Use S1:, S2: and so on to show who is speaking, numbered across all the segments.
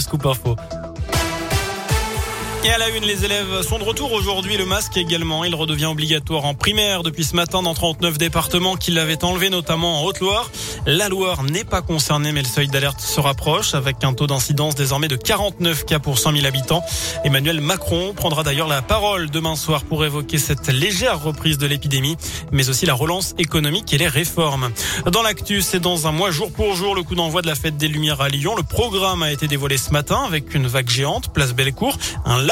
S1: Scoop Info. Et à la une, les élèves sont de retour aujourd'hui. Le masque également, il redevient obligatoire en primaire depuis ce matin dans 39 départements qui l'avaient enlevé, notamment en Haute-Loire. La Loire n'est pas concernée, mais le seuil d'alerte se rapproche avec un taux d'incidence désormais de 49 cas pour 100 000 habitants. Emmanuel Macron prendra d'ailleurs la parole demain soir pour évoquer cette légère reprise de l'épidémie, mais aussi la relance économique et les réformes. Dans l'actu, c'est dans un mois jour pour jour le coup d'envoi de la fête des Lumières à Lyon. Le programme a été dévoilé ce matin avec une vague géante, place Bellecour,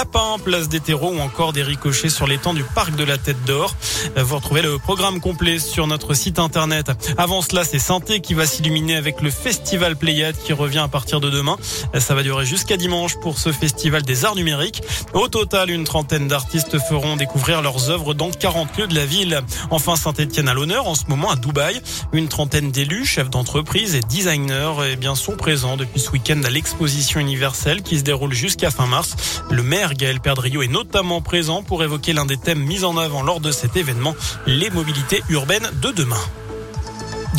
S1: lapin, place des terreaux ou encore des ricochets sur l'étang du parc de la Tête d'Or. Vous retrouvez le programme complet sur notre site internet. Avant cela, c'est Santé qui va s'illuminer avec le festival Pléiade qui revient à partir de demain. Ça va durer jusqu'à dimanche pour ce festival des arts numériques. Au total, une trentaine d'artistes feront découvrir leurs œuvres dans 40 lieux de la ville. Enfin, Saint-Etienne à l'honneur en ce moment à Dubaï. Une trentaine d'élus, chefs d'entreprise et designers eh bien, sont présents depuis ce week-end à l'exposition universelle qui se déroule jusqu'à fin mars. Le maire Gaël Perdriau est notamment présent pour évoquer l'un des thèmes mis en avant lors de cet événement, les mobilités urbaines de demain.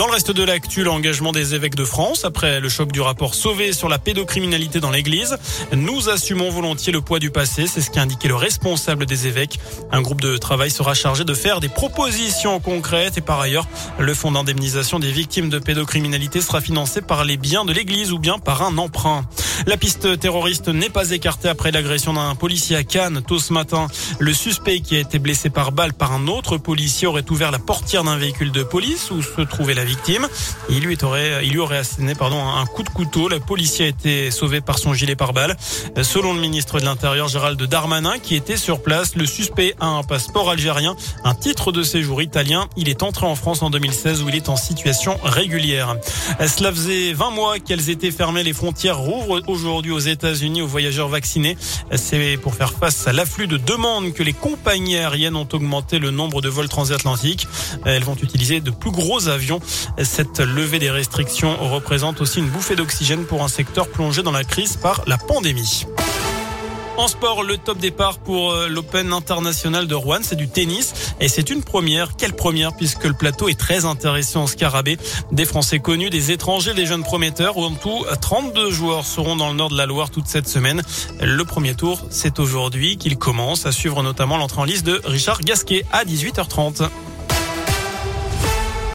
S1: Dans le reste de l'actu, l'engagement des évêques de France après le choc du rapport Sauvé sur la pédocriminalité dans l'église. Nous assumons volontiers le poids du passé, c'est ce qu'a indiqué le responsable des évêques. Un groupe de travail sera chargé de faire des propositions concrètes et par ailleurs, le fonds d'indemnisation des victimes de pédocriminalité sera financé par les biens de l'église ou bien par un emprunt. La piste terroriste n'est pas écartée après l'agression d'un policier à Cannes tôt ce matin. Le suspect qui a été blessé par balle par un autre policier aurait ouvert la portière d'un véhicule de police où se trouvait la victime. Il lui aurait, il lui aurait asséné pardon, un coup de couteau. Le policier a été sauvé par son gilet pare-balles. Selon le ministre de l'Intérieur Gérald Darmanin, qui était sur place, le suspect a un passeport algérien, un titre de séjour italien. Il est entré en France en 2016 où il est en situation régulière. Cela faisait 20 mois qu'elles étaient fermées. Les frontières rouvrent aujourd'hui aux États-Unis aux voyageurs vaccinés. C'est pour faire face à l'afflux de demandes que les compagnies aériennes ont augmenté le nombre de vols transatlantiques. Elles vont utiliser de plus gros avions. Cette levée des restrictions représente aussi une bouffée d'oxygène pour un secteur plongé dans la crise par la pandémie. En sport, le top départ pour euh, l'Open international de Rouen, c'est du tennis et c'est une première. Quelle première puisque le plateau est très intéressant en scarabée. Des Français connus, des étrangers, des jeunes prometteurs. En tout, 32 joueurs seront dans le nord de la Loire toute cette semaine. Le premier tour, c'est aujourd'hui qu'il commence à suivre notamment l'entrée en liste de Richard Gasquet à 18h30.